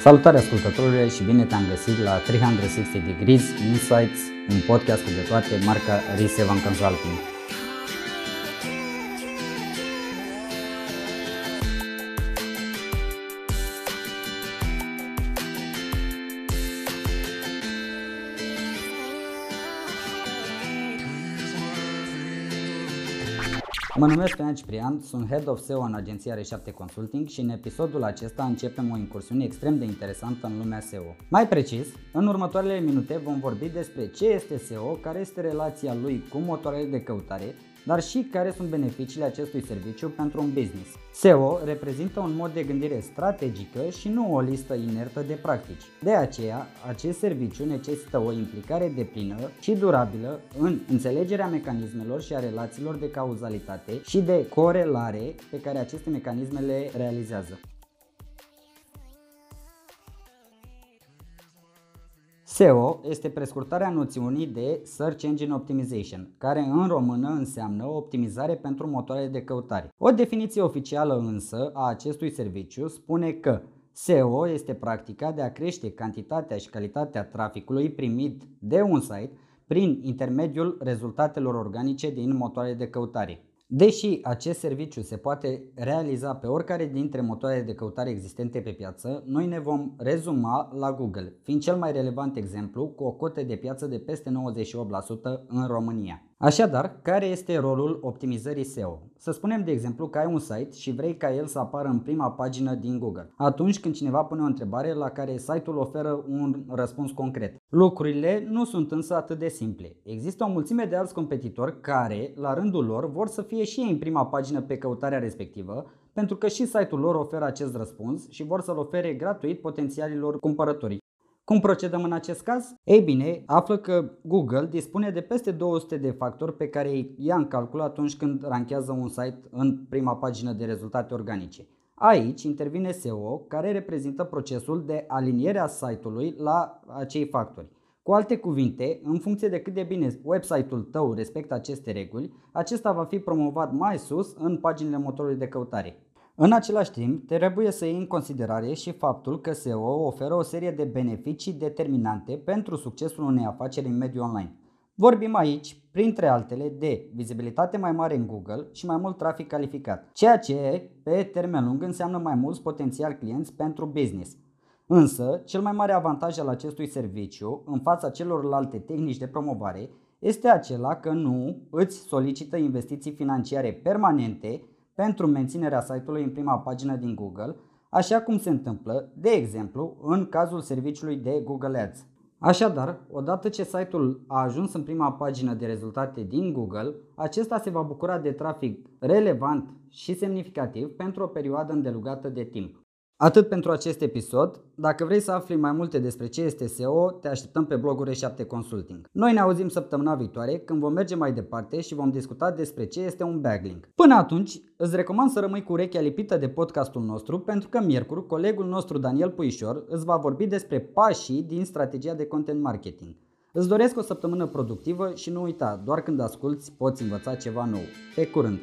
Salutare ascultătorule și bine te-am găsit la 360 Degrees Insights, un podcast de toate marca Risevan Consulting. Mă numesc Ioan Ciprian, sunt Head of SEO în agenția R7 Consulting și în episodul acesta începem o incursiune extrem de interesantă în lumea SEO. Mai precis, în următoarele minute vom vorbi despre ce este SEO, care este relația lui cu motoarele de căutare dar și care sunt beneficiile acestui serviciu pentru un business. SEO reprezintă un mod de gândire strategică și nu o listă inertă de practici. De aceea, acest serviciu necesită o implicare deplină și durabilă în înțelegerea mecanismelor și a relațiilor de cauzalitate și de corelare pe care aceste mecanisme le realizează. SEO este prescurtarea noțiunii de Search Engine Optimization, care în română înseamnă optimizare pentru motoare de căutare. O definiție oficială însă a acestui serviciu spune că SEO este practica de a crește cantitatea și calitatea traficului primit de un site prin intermediul rezultatelor organice din motoare de căutare. Deși acest serviciu se poate realiza pe oricare dintre motoarele de căutare existente pe piață, noi ne vom rezuma la Google, fiind cel mai relevant exemplu cu o cotă de piață de peste 98% în România. Așadar, care este rolul optimizării SEO? Să spunem de exemplu că ai un site și vrei ca el să apară în prima pagină din Google. Atunci când cineva pune o întrebare la care site-ul oferă un răspuns concret. Lucrurile nu sunt însă atât de simple. Există o mulțime de alți competitori care, la rândul lor, vor să fie și ei în prima pagină pe căutarea respectivă, pentru că și site-ul lor oferă acest răspuns și vor să-l ofere gratuit potențialilor cumpărători. Cum procedăm în acest caz? Ei bine, află că Google dispune de peste 200 de factori pe care îi ia în calcul atunci când ranchează un site în prima pagină de rezultate organice. Aici intervine SEO, care reprezintă procesul de aliniere a site-ului la acei factori. Cu alte cuvinte, în funcție de cât de bine website-ul tău respectă aceste reguli, acesta va fi promovat mai sus în paginile motorului de căutare. În același timp, trebuie să iei în considerare și faptul că SEO oferă o serie de beneficii determinante pentru succesul unei afaceri în mediul online. Vorbim aici, printre altele, de vizibilitate mai mare în Google și mai mult trafic calificat, ceea ce, pe termen lung, înseamnă mai mulți potențial clienți pentru business. Însă, cel mai mare avantaj al acestui serviciu, în fața celorlalte tehnici de promovare, este acela că nu îți solicită investiții financiare permanente pentru menținerea site-ului în prima pagină din Google, așa cum se întâmplă, de exemplu, în cazul serviciului de Google Ads. Așadar, odată ce site-ul a ajuns în prima pagină de rezultate din Google, acesta se va bucura de trafic relevant și semnificativ pentru o perioadă îndelugată de timp. Atât pentru acest episod. Dacă vrei să afli mai multe despre ce este SEO, te așteptăm pe blogul R7 Consulting. Noi ne auzim săptămâna viitoare când vom merge mai departe și vom discuta despre ce este un backlink. Până atunci, îți recomand să rămâi cu urechea lipită de podcastul nostru pentru că miercuri colegul nostru Daniel Puișor îți va vorbi despre pașii din strategia de content marketing. Îți doresc o săptămână productivă și nu uita, doar când asculti poți învăța ceva nou. Pe curând!